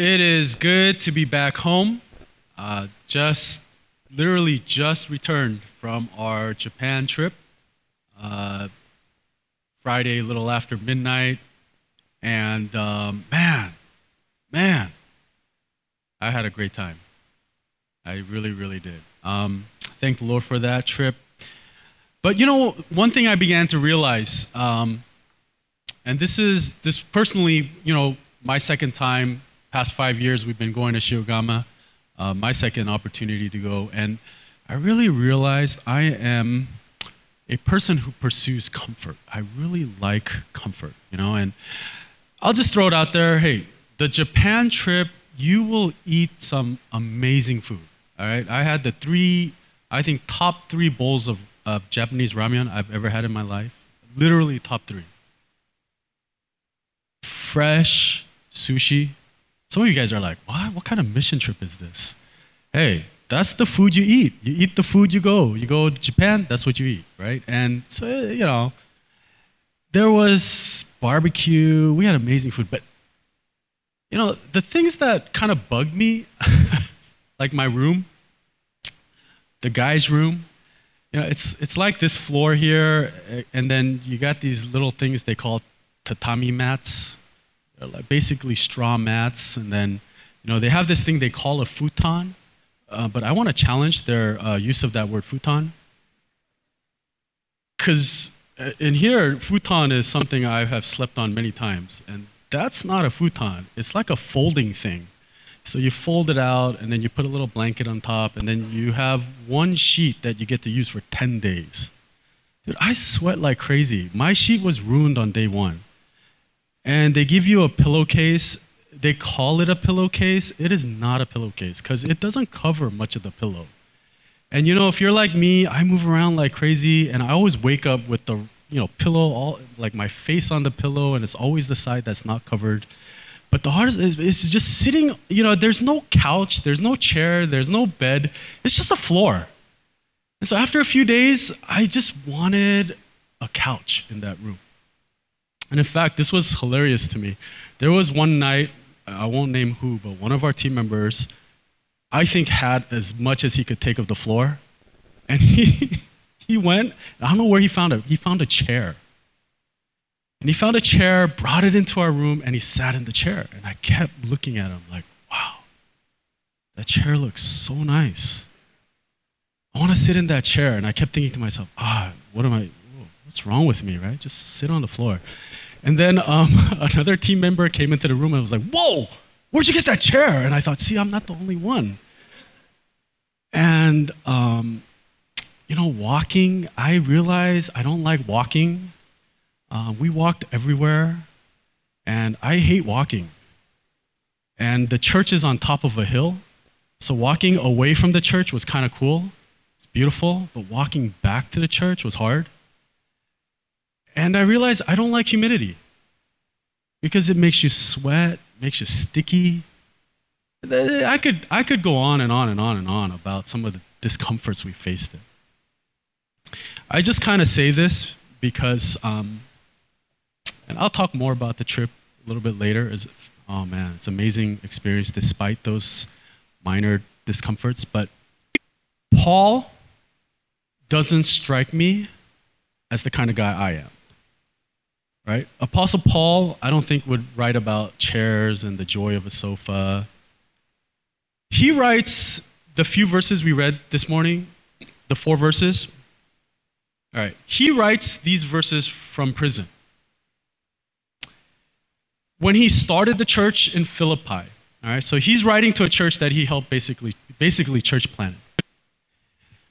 It is good to be back home. Uh, just literally just returned from our Japan trip. Uh, Friday, a little after midnight, and um, man, man, I had a great time. I really, really did. Um, thank the Lord for that trip. But you know, one thing I began to realize, um, and this is this personally, you know, my second time, past five years, we've been going to Shiogama, uh, my second opportunity to go, and I really realized I am a person who pursues comfort. I really like comfort, you know, and I'll just throw it out there. Hey, the Japan trip, you will eat some amazing food. All right, I had the three, I think, top three bowls of of Japanese ramen I've ever had in my life. Literally top three. Fresh sushi. Some of you guys are like, what? What kind of mission trip is this? Hey, that's the food you eat. You eat the food you go. You go to Japan, that's what you eat, right? And so, you know, there was barbecue. We had amazing food. But, you know, the things that kind of bugged me, like my room, the guy's room, you know, it's, it's like this floor here, and then you got these little things they call tatami mats. They're like basically straw mats, and then, you know, they have this thing they call a futon, uh, but I want to challenge their uh, use of that word futon. Because uh, in here, futon is something I have slept on many times, and that's not a futon. It's like a folding thing. So you fold it out, and then you put a little blanket on top, and then you have one sheet that you get to use for 10 days. Dude, I sweat like crazy. My sheet was ruined on day one. And they give you a pillowcase. They call it a pillowcase. It is not a pillowcase because it doesn't cover much of the pillow. And you know, if you're like me, I move around like crazy, and I always wake up with the you know pillow all like my face on the pillow, and it's always the side that's not covered. But the hardest is, is just sitting, you know, there's no couch, there's no chair, there's no bed, it's just a floor. And so after a few days, I just wanted a couch in that room. And in fact, this was hilarious to me. There was one night, I won't name who, but one of our team members, I think, had as much as he could take of the floor. And he, he went, I don't know where he found it, he found a chair. And he found a chair, brought it into our room, and he sat in the chair. And I kept looking at him like, wow, that chair looks so nice. I want to sit in that chair. And I kept thinking to myself, ah, what am I, what's wrong with me, right? Just sit on the floor. And then um, another team member came into the room and was like, whoa, where'd you get that chair? And I thought, see, I'm not the only one. And, um, you know, walking, I realize I don't like walking uh, we walked everywhere, and I hate walking. And the church is on top of a hill, so walking away from the church was kind of cool. It's beautiful, but walking back to the church was hard. And I realized I don't like humidity because it makes you sweat, makes you sticky. I could, I could go on and on and on and on about some of the discomforts we faced. It. I just kind of say this because um, and I'll talk more about the trip a little bit later. It's, oh man, it's an amazing experience despite those minor discomforts. But Paul doesn't strike me as the kind of guy I am. Right? Apostle Paul, I don't think would write about chairs and the joy of a sofa. He writes the few verses we read this morning, the four verses. All right. He writes these verses from prison when he started the church in Philippi. All right, so he's writing to a church that he helped basically, basically church planted.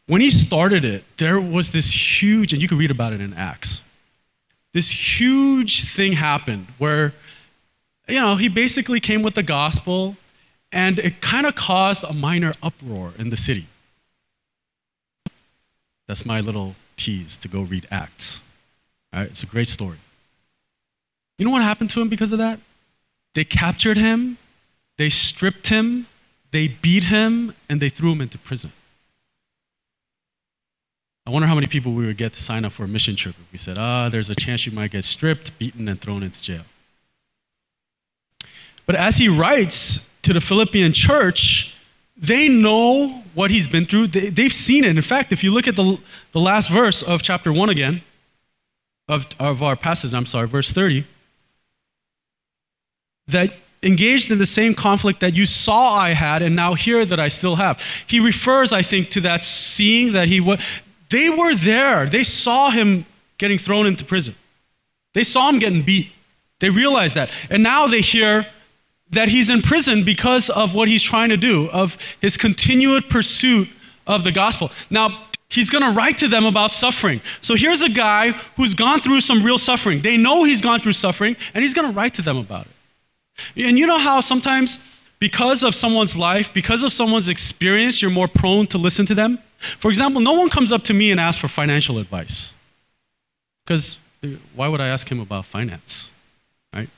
When he started it, there was this huge, and you can read about it in Acts. This huge thing happened where, you know, he basically came with the gospel, and it kind of caused a minor uproar in the city. That's my little tease to go read Acts. All right, it's a great story. You know what happened to him because of that? They captured him, they stripped him, they beat him, and they threw him into prison. I wonder how many people we would get to sign up for a mission trip if we said, ah, oh, there's a chance you might get stripped, beaten, and thrown into jail. But as he writes to the Philippian church, they know what he's been through. They, they've seen it. In fact, if you look at the, the last verse of chapter 1 again, of, of our passage, I'm sorry, verse 30, that engaged in the same conflict that you saw I had and now hear that I still have. He refers, I think, to that seeing that he was. They were there. They saw him getting thrown into prison. They saw him getting beat. They realized that. And now they hear that he's in prison because of what he's trying to do, of his continued pursuit of the gospel. Now, he's going to write to them about suffering. So here's a guy who's gone through some real suffering. They know he's gone through suffering, and he's going to write to them about it. And you know how sometimes, because of someone's life, because of someone's experience, you're more prone to listen to them? For example, no one comes up to me and asks for financial advice. Because why would I ask him about finance? Right?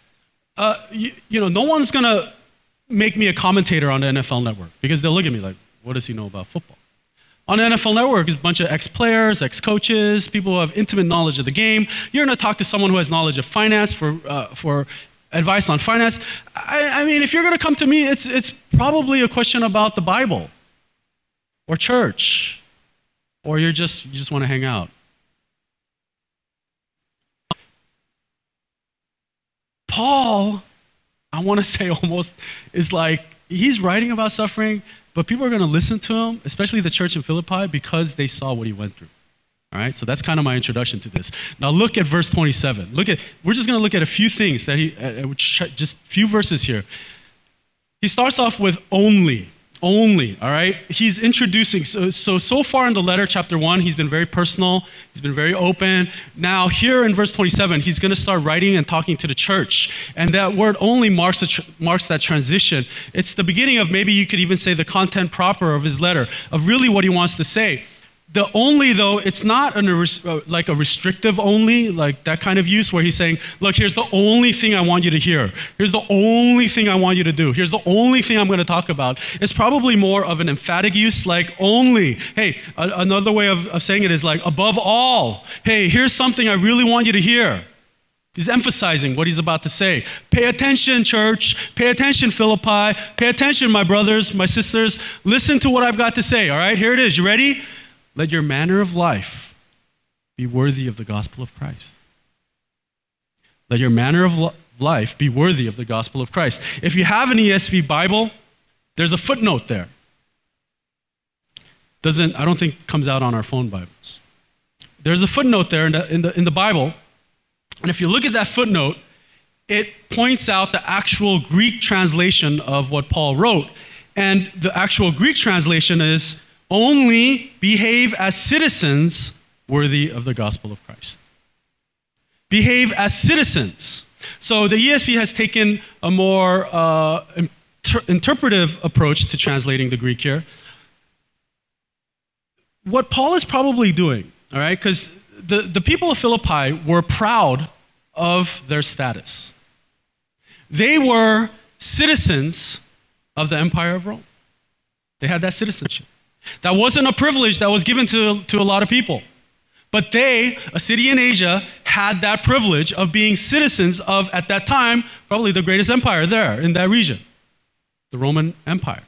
Uh, you, you know, no one's going to make me a commentator on the NFL network because they'll look at me like, what does he know about football? On the NFL Network, there's a bunch of ex players, ex coaches, people who have intimate knowledge of the game. You're going to talk to someone who has knowledge of finance for, uh, for advice on finance. I, I mean, if you're going to come to me, it's, it's probably a question about the Bible or church, or you're just, you just want to hang out. Paul, I want to say almost, is like, he's writing about suffering, but people are going to listen to him, especially the church in Philippi, because they saw what he went through. All right, so that's kind of my introduction to this. Now look at verse 27. Look at, we're just going to look at a few things that he, uh, uh just few verses here. He starts off with only only, all right? He's introducing, so, so, so far in the letter, chapter 1, he's been very personal, he's been very open. Now, here in verse 27, he's going to start writing and talking to the church. And that word only marks, tr- marks that transition. It's the beginning of maybe you could even say the content proper of his letter, of really what he wants to say. The only, though, it's not an, uh, like a restrictive only, like that kind of use where he's saying, look, here's the only thing I want you to hear. Here's the only thing I want you to do. Here's the only thing I'm going to talk about. It's probably more of an emphatic use, like only. Hey, a- another way of, of saying it is like above all. Hey, here's something I really want you to hear. He's emphasizing what he's about to say. Pay attention, church. Pay attention, Philippi. Pay attention, my brothers, my sisters. Listen to what I've got to say. All right, here it is. You ready? Let your manner of life be worthy of the gospel of Christ. Let your manner of life be worthy of the gospel of Christ. If you have an ESV Bible, there's a footnote there. Doesn't, I don't think comes out on our phone Bibles. There's a footnote there in the, in the, in the Bible. And if you look at that footnote, it points out the actual Greek translation of what Paul wrote. And the actual Greek translation is only behave as citizens worthy of the gospel of Christ. Behave as citizens. So the ESV has taken a more uh, inter- interpretive approach to translating the Greek here. What Paul is probably doing, all right, because the, the people of Philippi were proud of their status. They were citizens of the Empire of Rome. They had that citizenship. That wasn't a privilege that was given to, to a lot of people. But they, a city in Asia, had that privilege of being citizens of, at that time, probably the greatest empire there in that region, the Roman Empire.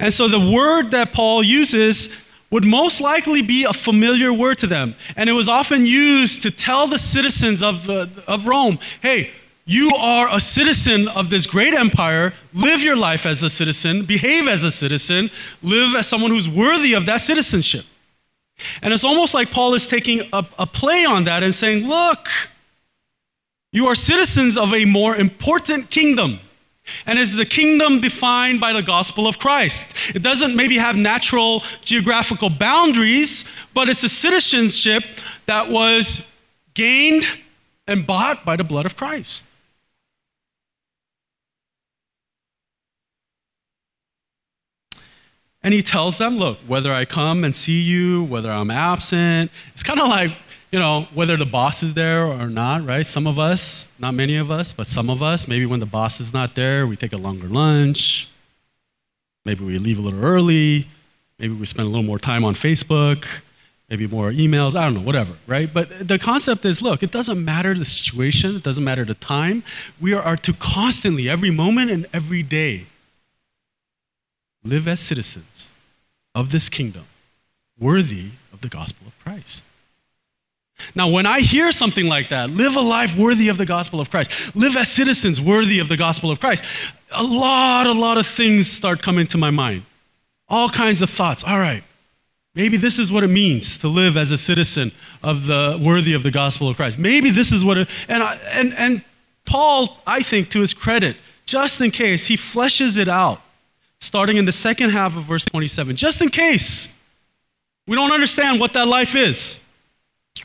And so the word that Paul uses would most likely be a familiar word to them. And it was often used to tell the citizens of, the, of Rome hey, you are a citizen of this great empire. Live your life as a citizen, behave as a citizen, live as someone who's worthy of that citizenship. And it's almost like Paul is taking a, a play on that and saying, look, you are citizens of a more important kingdom. And it's the kingdom defined by the gospel of Christ. It doesn't maybe have natural geographical boundaries, but it's a citizenship that was gained and bought by the blood of Christ. And he tells them, look, whether I come and see you, whether I'm absent, it's kind of like, you know, whether the boss is there or not, right? Some of us, not many of us, but some of us, maybe when the boss is not there, we take a longer lunch. Maybe we leave a little early. Maybe we spend a little more time on Facebook. maybe more emails, I don't know, whatever, right? But the concept is look, it doesn't matter the situation, it doesn't matter the time. We are to constantly, every moment and every day, live as citizens of this kingdom, worthy of the gospel of Christ. Now, when I hear something like that, live a life worthy of the gospel of Christ, live as citizens worthy of the gospel of Christ, a lot, a lot of things start coming to my mind. All kinds of thoughts. All right, maybe this is what it means to live as a citizen of the worthy of the gospel of Christ. Maybe this is what it, and, I, and, and Paul, I think, to his credit, just in case, he fleshes it out, starting in the second half of verse 27, just in case we don't understand what that life is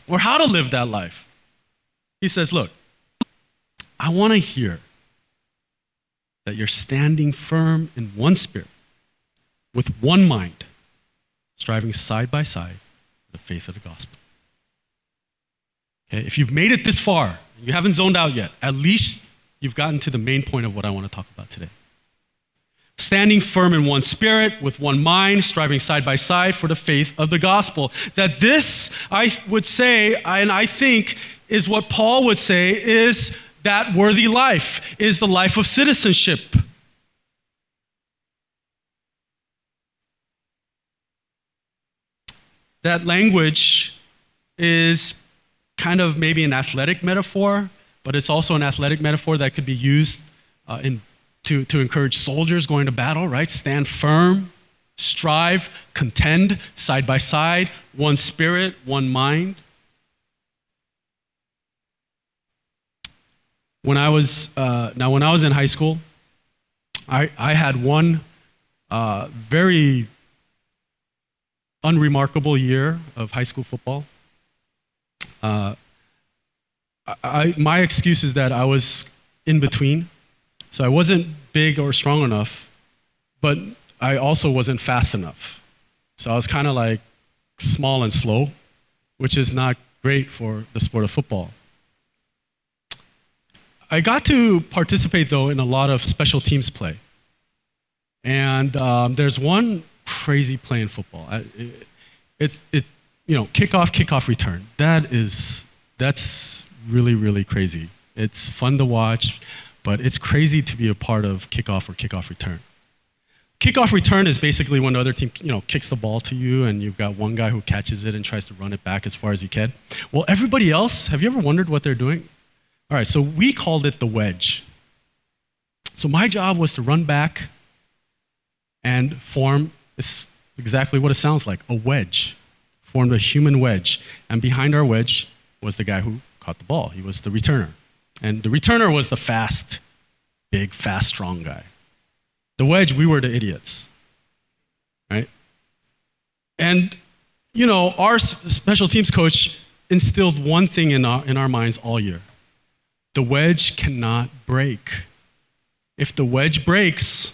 or how to live that life. He says, Look, I want to hear that you're standing firm in one spirit, with one mind, striving side by side the faith of the gospel. Okay, if you've made it this far, you haven't zoned out yet, at least you've gotten to the main point of what I want to talk about today standing firm in one spirit, with one mind, striving side by side for the faith of the gospel. That this, I would say, and I think is what Paul would say, is that worthy life, is the life of citizenship. That language is kind of maybe an athletic metaphor, but it's also an athletic metaphor that could be used uh, in to, to encourage soldiers going to battle, right? Stand firm, strive, contend side by side, one spirit, one mind. When I was, uh, now when I was in high school, I, I had one uh, very unremarkable year of high school football. Uh, I, my excuse is that I was in between. So I wasn't big or strong enough, but I also wasn't fast enough. So I was kind of like small and slow, which is not great for the sport of football. I got to participate, though, in a lot of special teams play. And um, there's one crazy play in football. It, it, it, you know, kickoff, kickoff return. That is, that's really, really crazy. It's fun to watch. But it's crazy to be a part of kickoff or kickoff return. Kickoff return is basically when the other team you know, kicks the ball to you and you've got one guy who catches it and tries to run it back as far as he can. Well, everybody else, have you ever wondered what they're doing? All right, so we called it the wedge. So my job was to run back and form it's exactly what it sounds like a wedge. Formed a human wedge. And behind our wedge was the guy who caught the ball. He was the returner. And the returner was the fast, big, fast, strong guy. The wedge, we were the idiots. Right? And, you know, our special teams coach instilled one thing in our, in our minds all year the wedge cannot break. If the wedge breaks,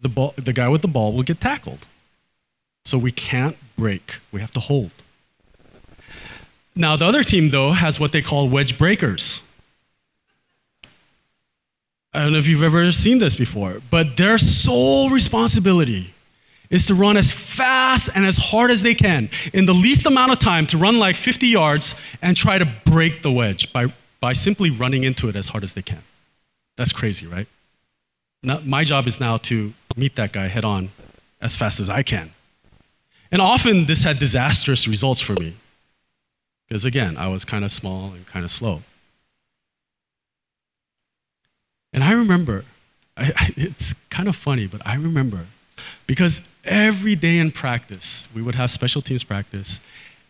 the, ball, the guy with the ball will get tackled. So we can't break, we have to hold. Now, the other team, though, has what they call wedge breakers. I don't know if you've ever seen this before, but their sole responsibility is to run as fast and as hard as they can in the least amount of time to run like 50 yards and try to break the wedge by, by simply running into it as hard as they can. That's crazy, right? Now, my job is now to meet that guy head on as fast as I can. And often this had disastrous results for me. Because again, I was kind of small and kind of slow. And I remember, I, I, it's kind of funny, but I remember because every day in practice, we would have special teams practice,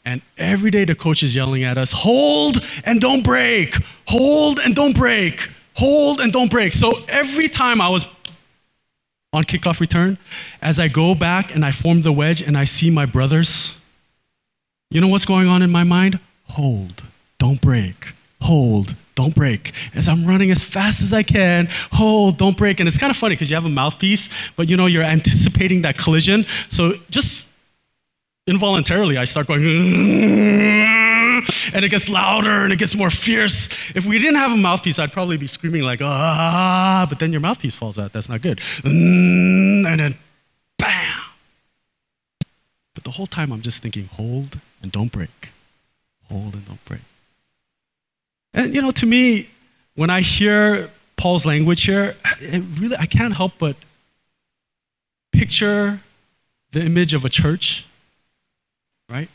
and every day the coach is yelling at us, hold and don't break, hold and don't break, hold and don't break. So every time I was on kickoff return, as I go back and I form the wedge and I see my brothers you know what's going on in my mind? Hold, don't break. Hold, don't break. As I'm running as fast as I can, hold, don't break. And it's kind of funny because you have a mouthpiece, but you know, you're anticipating that collision. So just involuntarily, I start going, and it gets louder and it gets more fierce. If we didn't have a mouthpiece, I'd probably be screaming like, ah, but then your mouthpiece falls out. That's not good. And then, bam. But the whole time I'm just thinking, hold and don't break. Hold and don't break. And you know, to me, when I hear Paul's language here, it really I can't help but picture the image of a church, right?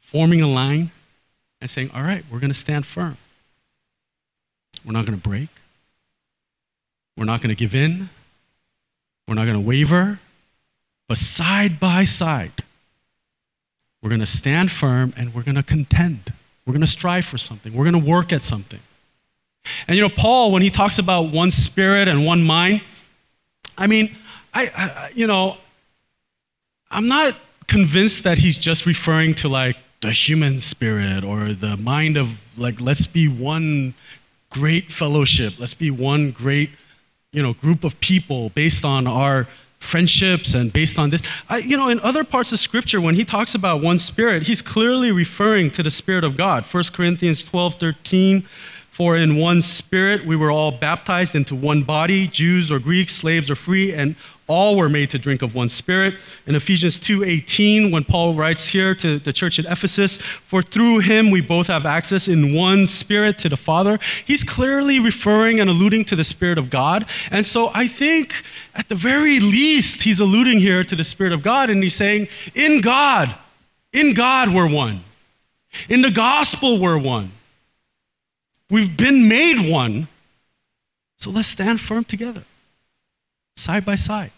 Forming a line and saying, all right, we're going to stand firm. We're not going to break. We're not going to give in. We're not going to waver. But side by side, we're going to stand firm and we're going to contend. We're going to strive for something. We're going to work at something. And you know, Paul, when he talks about one spirit and one mind, I mean, I, I you know, I'm not convinced that he's just referring to like the human spirit or the mind of like let's be one great fellowship let's be one great you know group of people based on our friendships and based on this. I, you know in other parts of scripture when he talks about one spirit he's clearly referring to the spirit of god. 1 corinthians 12 13 for in one spirit we were all baptized into one body jews or greeks slaves or free and all were made to drink of one spirit. In ephesians 2.18 when paul writes here to the church at ephesus for through him we both have access in one spirit to the father he's clearly referring and alluding to the spirit of god. And so i think at the very least he's alluding here to the spirit of god and he's saying in god in god we're one. In the gospel we're one. We've been made one. So let's stand firm together side by side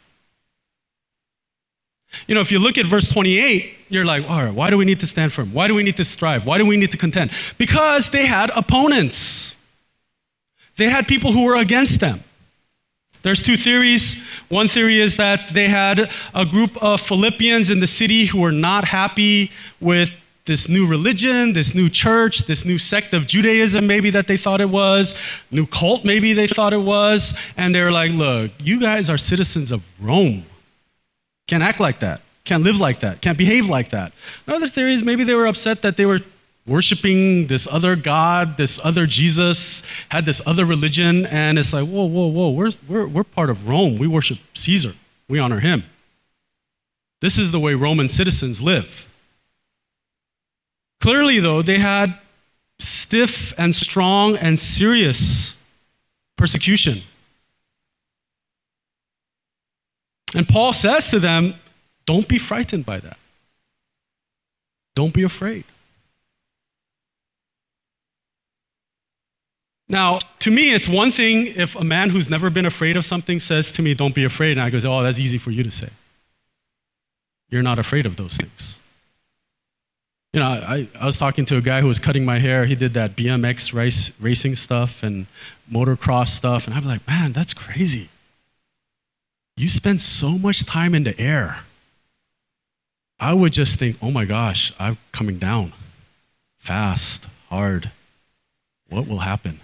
you know, if you look at verse 28, you're like, all right, why do we need to stand firm? Why do we need to strive? Why do we need to contend? Because they had opponents. They had people who were against them. There's two theories. One theory is that they had a group of Philippians in the city who were not happy with this new religion, this new church, this new sect of Judaism, maybe that they thought it was, new cult, maybe they thought it was. And they're like, look, you guys are citizens of Rome. Can't act like that. Can't live like that. Can't behave like that. Another theory is maybe they were upset that they were worshiping this other God, this other Jesus, had this other religion, and it's like, whoa, whoa, whoa, we're, we're, we're part of Rome. We worship Caesar, we honor him. This is the way Roman citizens live. Clearly, though, they had stiff and strong and serious persecution. And Paul says to them, don't be frightened by that. Don't be afraid. Now, to me, it's one thing if a man who's never been afraid of something says to me, Don't be afraid. And I go, Oh, that's easy for you to say. You're not afraid of those things. You know, I, I was talking to a guy who was cutting my hair. He did that BMX race, racing stuff and motocross stuff. And I'm like, Man, that's crazy you spend so much time in the air. I would just think, oh my gosh, I'm coming down fast, hard. What will happen?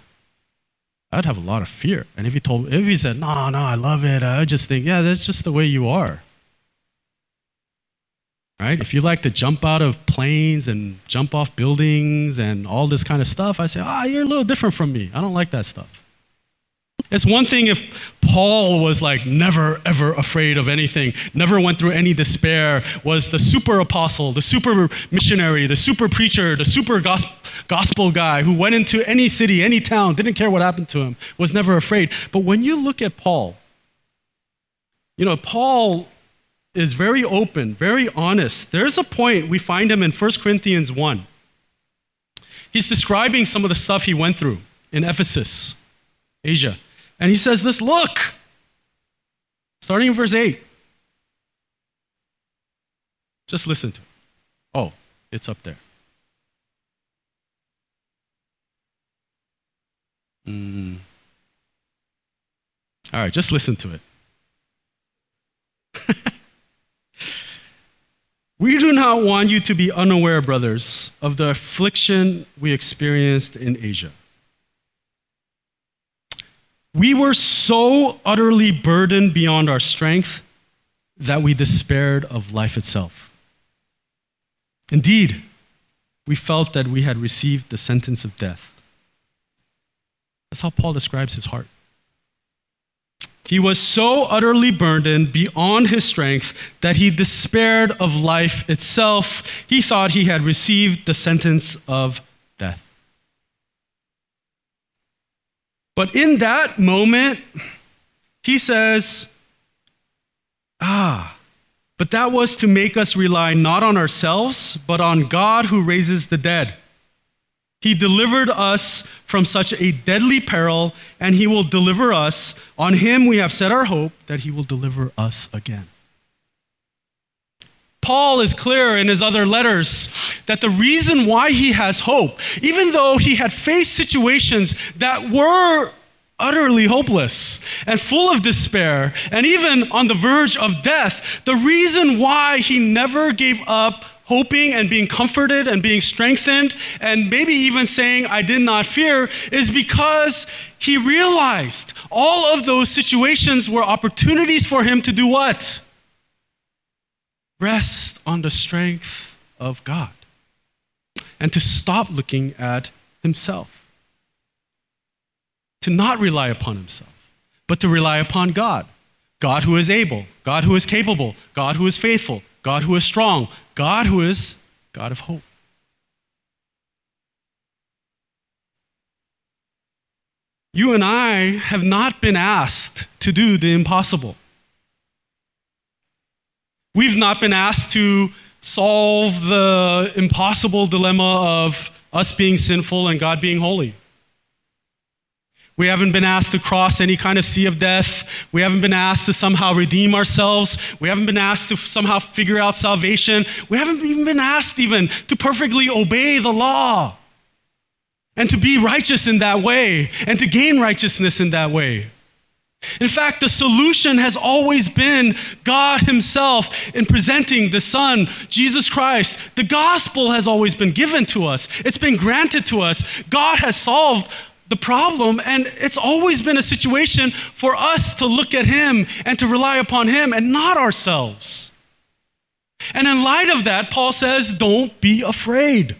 I'd have a lot of fear. And if he told if he said, no, no, I love it, I would just think, yeah, that's just the way you are. Right? If you like to jump out of planes and jump off buildings and all this kind of stuff, I say, ah, oh, you're a little different from me. I don't like that stuff. It's one thing if Paul was like never, ever afraid of anything, never went through any despair, was the super apostle, the super missionary, the super preacher, the super gospel guy who went into any city, any town, didn't care what happened to him, was never afraid. But when you look at Paul, you know, Paul is very open, very honest. There's a point we find him in 1 Corinthians 1. He's describing some of the stuff he went through in Ephesus, Asia. And he says this look, starting in verse 8. Just listen to it. Oh, it's up there. Mm. All right, just listen to it. we do not want you to be unaware, brothers, of the affliction we experienced in Asia we were so utterly burdened beyond our strength that we despaired of life itself. Indeed, we felt that we had received the sentence of death. That's how Paul describes his heart. He was so utterly burdened beyond his strength that he despaired of life itself. He thought he had received the sentence of death. But in that moment, he says, Ah, but that was to make us rely not on ourselves, but on God who raises the dead. He delivered us from such a deadly peril, and He will deliver us. On Him we have set our hope that He will deliver us again. Paul is clear in his other letters that the reason why he has hope, even though he had faced situations that were utterly hopeless and full of despair, and even on the verge of death, the reason why he never gave up hoping and being comforted and being strengthened, and maybe even saying, I did not fear, is because he realized all of those situations were opportunities for him to do what? Rest on the strength of God and to stop looking at himself to not rely upon himself, but to rely upon God. God who is able, God who is capable, God who is faithful, God who is strong, God who is God of hope. You and I have not been asked to do the impossible. We've not been asked to solve the impossible dilemma of us being sinful and God being holy. We haven't been asked to cross any kind of sea of death. We haven't been asked to somehow redeem ourselves. We haven't been asked to somehow figure out salvation. We haven't even been asked even to perfectly obey the law and to be righteous in that way and to gain righteousness in that way. In fact, the solution has always been God Himself in presenting the Son, Jesus Christ. The gospel has always been given to us, it's been granted to us. God has solved the problem, and it's always been a situation for us to look at Him and to rely upon Him and not ourselves. And in light of that, Paul says, Don't be afraid.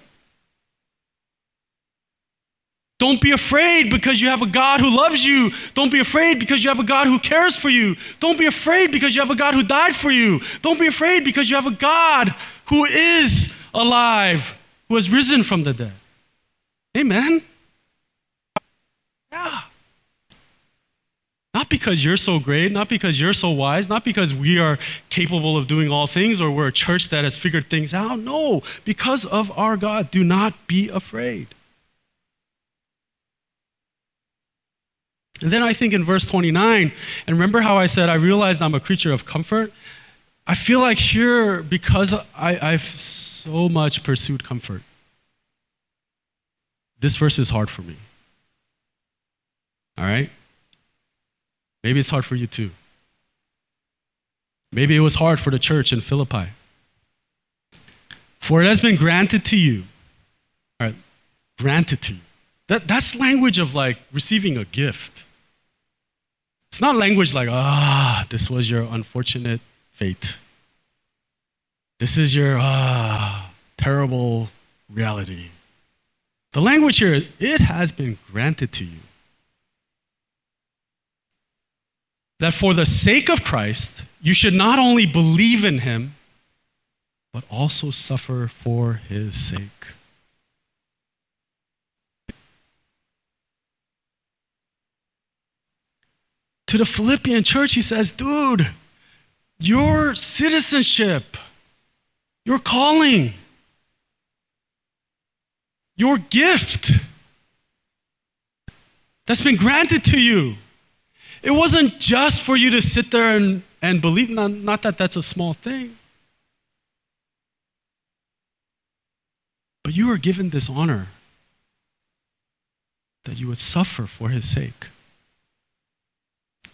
Don't be afraid because you have a God who loves you. Don't be afraid because you have a God who cares for you. Don't be afraid because you have a God who died for you. Don't be afraid because you have a God who is alive, who has risen from the dead. Amen. Yeah. Not because you're so great, not because you're so wise, not because we are capable of doing all things or we're a church that has figured things out. No, because of our God. Do not be afraid. And then I think in verse 29, and remember how I said I realized I'm a creature of comfort? I feel like here, because I, I've so much pursued comfort, this verse is hard for me. All right? Maybe it's hard for you too. Maybe it was hard for the church in Philippi. For it has been granted to you. All right, granted to you. That, that's language of like receiving a gift. It's not language like, ah, this was your unfortunate fate. This is your ah, terrible reality. The language here, it has been granted to you. that for the sake of Christ, you should not only believe in him, but also suffer for his sake. To the Philippian church, he says, dude, your citizenship, your calling, your gift that's been granted to you it wasn't just for you to sit there and, and believe, not, not that that's a small thing. But you were given this honor that you would suffer for his sake.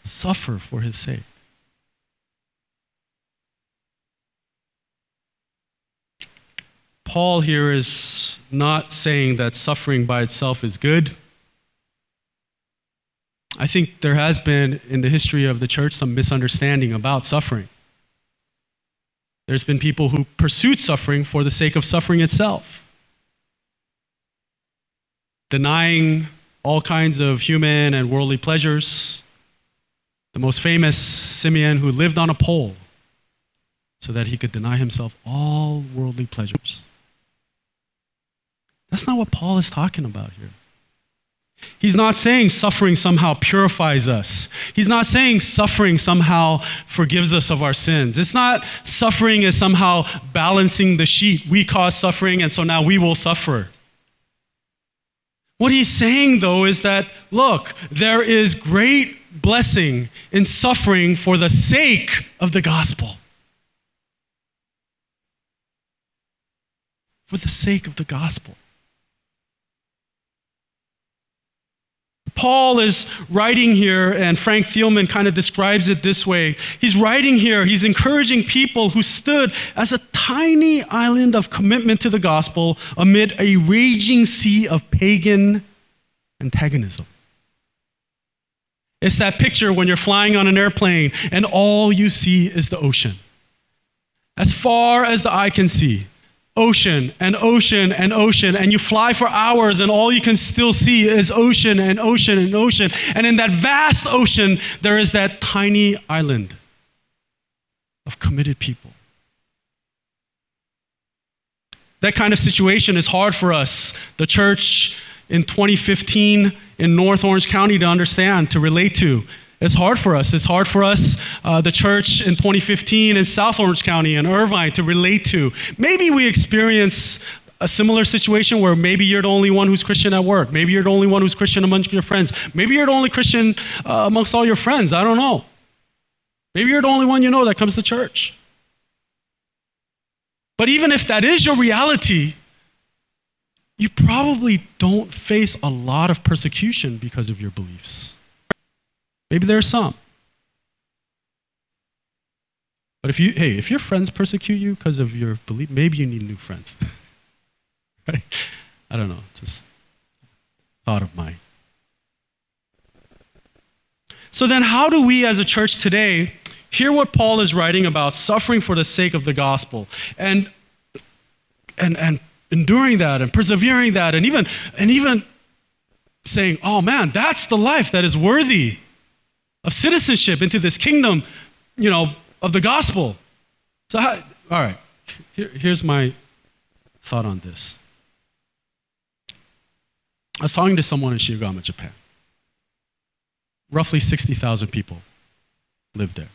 Suffer for his sake. Paul here is not saying that suffering by itself is good. I think there has been in the history of the church some misunderstanding about suffering. There's been people who pursued suffering for the sake of suffering itself, denying all kinds of human and worldly pleasures, The most famous Simeon who lived on a pole so that he could deny himself all worldly pleasures. That's not what Paul is talking about here. He's not saying suffering somehow purifies us. He's not saying suffering somehow forgives us of our sins. It's not suffering is somehow balancing the sheet. We cause suffering, and so now we will suffer. What he's saying, though, is that look, there is great blessing in suffering for the sake of the gospel. For the sake of the gospel. Paul is writing here, and Frank Thielman kind of describes it this way. He's writing here, he's encouraging people who stood as a tiny island of commitment to the gospel amid a raging sea of pagan antagonism. It's that picture when you're flying on an airplane and all you see is the ocean. As far as the eye can see, ocean and ocean and ocean, and you fly for hours, and all you can still see is ocean and ocean and ocean. And in that vast ocean, there is that tiny island of committed people. That kind of situation is hard for us, the church in 2015 in North Orange County, to understand, to relate to. It's hard for us. It's hard for us, uh, the church in 2015 in South Orange County and Irvine, to relate to. Maybe we experience a similar situation where maybe you're the only one who's Christian at work. Maybe you're the only one who's Christian amongst your friends. Maybe you're the only Christian uh, amongst all your friends. I don't know. Maybe you're the only one you know that comes to church. But even if that is your reality, you probably don't face a lot of persecution because of your beliefs. Maybe there are some. But if you, hey, if your friends persecute you because of your belief, maybe you need new friends. right? I don't know, just thought of mine. So then, how do we as a church today hear what Paul is writing about suffering for the sake of the gospel and, and, and enduring that and persevering that and even, and even saying, oh man, that's the life that is worthy of citizenship into this kingdom, you know, of the gospel. So, all right, Here, here's my thought on this. I was talking to someone in Shiogama, Japan. Roughly 60,000 people live there.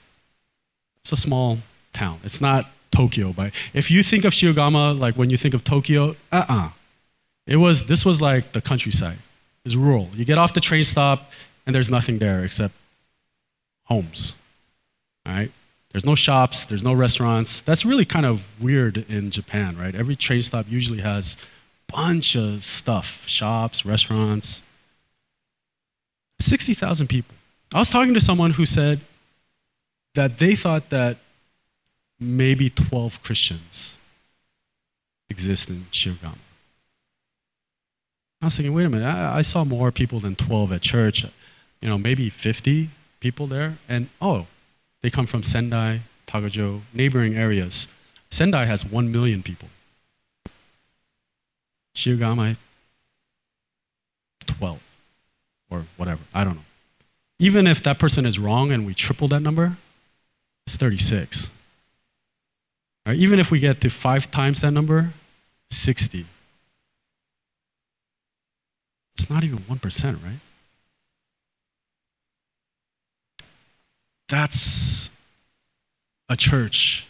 It's a small town. It's not Tokyo. But if you think of Shiogama, like when you think of Tokyo, uh-uh. It was, this was like the countryside. It's rural. You get off the train stop, and there's nothing there except homes. All right? There's no shops, there's no restaurants. That's really kind of weird in Japan, right? Every train stop usually has bunch of stuff shops, restaurants. 60,000 people. I was talking to someone who said that they thought that maybe 12 Christians exist in Shiogama. I was thinking, wait a minute, I, I saw more people than 12 at church. You know, maybe 50 people there, and oh, they come from Sendai, Tagajo, neighboring areas. Sendai has 1 million people. Shiogama, 12 or whatever. I don't know. Even if that person is wrong and we triple that number, it's 36. Right, even if we get to five times that number, 60. It's not even 1%, right? That's a church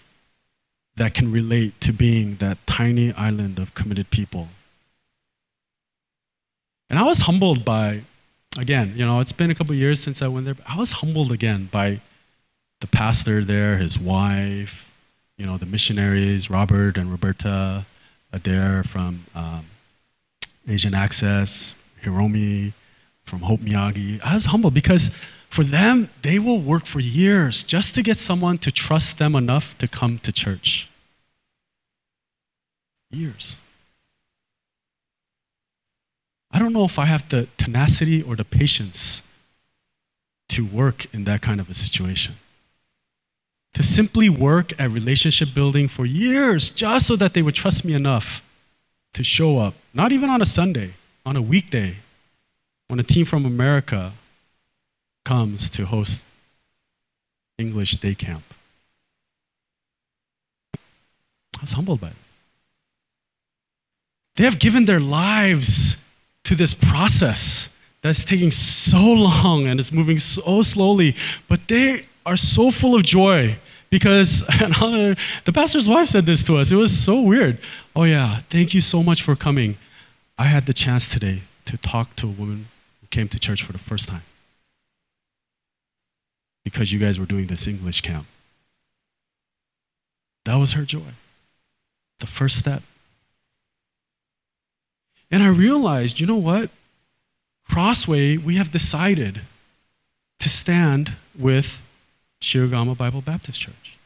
that can relate to being that tiny island of committed people. And I was humbled by, again, you know, it's been a couple years since I went there, but I was humbled again by the pastor there, his wife, you know, the missionaries, Robert and Roberta Adair from um, Asian Access, Hiromi from Hope Miyagi. I was humbled because for them, they will work for years just to get someone to trust them enough to come to church. Years. I don't know if I have the tenacity or the patience to work in that kind of a situation. To simply work at relationship building for years just so that they would trust me enough to show up, not even on a Sunday, on a weekday, when a team from America comes to host English day camp. I was humbled by it. They have given their lives to this process that's taking so long and it's moving so slowly, but they are so full of joy because the pastor's wife said this to us. It was so weird. Oh, yeah, thank you so much for coming. I had the chance today to talk to a woman who came to church for the first time because you guys were doing this English camp. That was her joy. The first step. And I realized, you know what? Crossway, we have decided to stand with Shirogama Bible Baptist Church.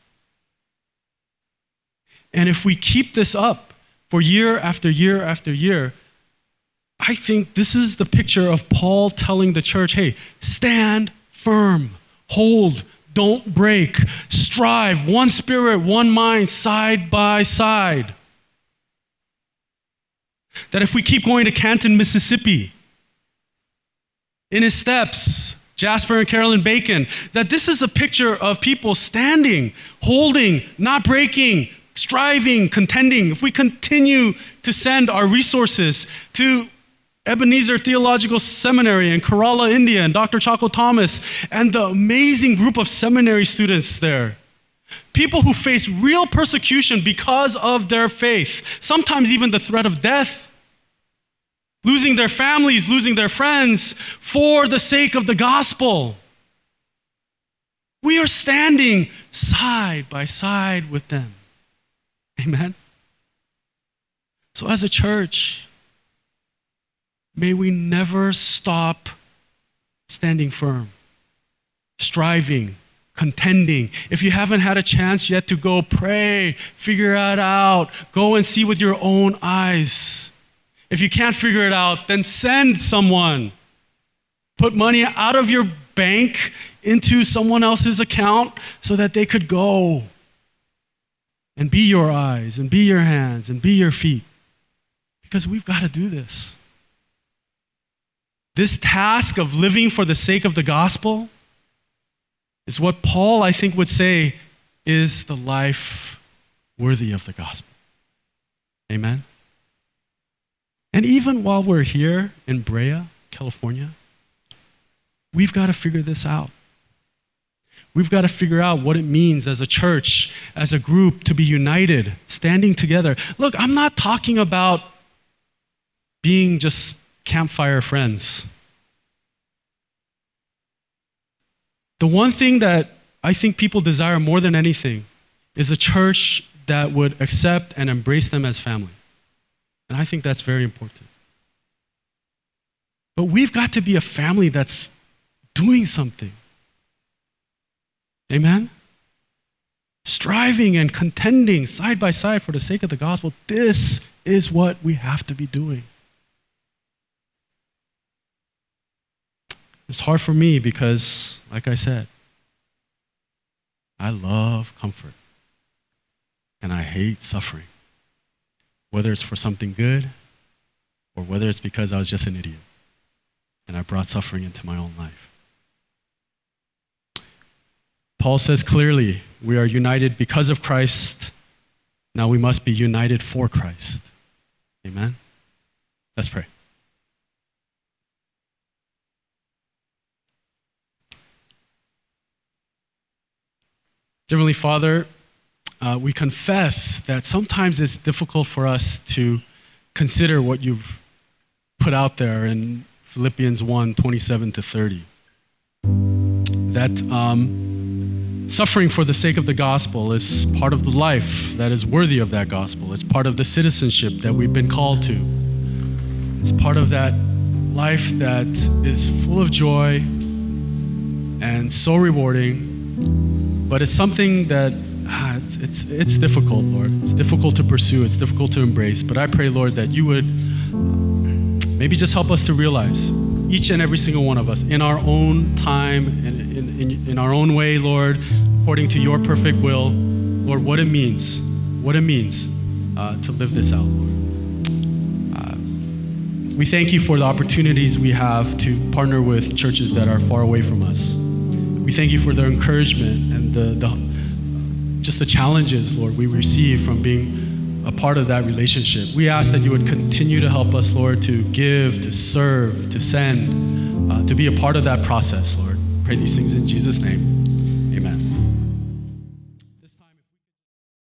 And if we keep this up for year after year after year, I think this is the picture of Paul telling the church hey, stand firm, hold, don't break, strive, one spirit, one mind, side by side. That if we keep going to Canton, Mississippi, in his steps, Jasper and Carolyn Bacon, that this is a picture of people standing, holding, not breaking, striving, contending. If we continue to send our resources to Ebenezer Theological Seminary in Kerala, India, and Dr. Chacko Thomas, and the amazing group of seminary students there. People who face real persecution because of their faith, sometimes even the threat of death losing their families, losing their friends for the sake of the gospel. We are standing side by side with them. Amen. So, as a church, may we never stop standing firm, striving, contending. If you haven't had a chance yet to go pray, figure it out, go and see with your own eyes. If you can't figure it out, then send someone. Put money out of your bank into someone else's account so that they could go and be your eyes and be your hands and be your feet. Because we've got to do this. This task of living for the sake of the gospel is what Paul, I think, would say is the life worthy of the gospel. Amen? And even while we're here in Brea, California, we've got to figure this out. We've got to figure out what it means as a church, as a group, to be united, standing together. Look, I'm not talking about being just campfire friends. The one thing that I think people desire more than anything is a church that would accept and embrace them as family. And I think that's very important. But we've got to be a family that's doing something. Amen? Striving and contending side by side for the sake of the gospel. This is what we have to be doing. It's hard for me because, like I said, I love comfort and I hate suffering whether it's for something good or whether it's because I was just an idiot and I brought suffering into my own life. Paul says clearly, we are united because of Christ. Now we must be united for Christ. Amen? Let's pray. Heavenly Father, uh, we confess that sometimes it's difficult for us to consider what you've put out there in Philippians 1 27 to 30. That um, suffering for the sake of the gospel is part of the life that is worthy of that gospel. It's part of the citizenship that we've been called to. It's part of that life that is full of joy and so rewarding, but it's something that ah, it's, it's, it's difficult, Lord. It's difficult to pursue, it's difficult to embrace. But I pray, Lord, that you would maybe just help us to realize, each and every single one of us, in our own time, and in, in, in our own way, Lord, according to your perfect will, Lord, what it means, what it means uh, to live this out, Lord. Uh, we thank you for the opportunities we have to partner with churches that are far away from us. We thank you for their encouragement and the, the just the challenges, Lord, we receive from being a part of that relationship. We ask that you would continue to help us, Lord, to give, to serve, to send, uh, to be a part of that process, Lord. Pray these things in Jesus' name.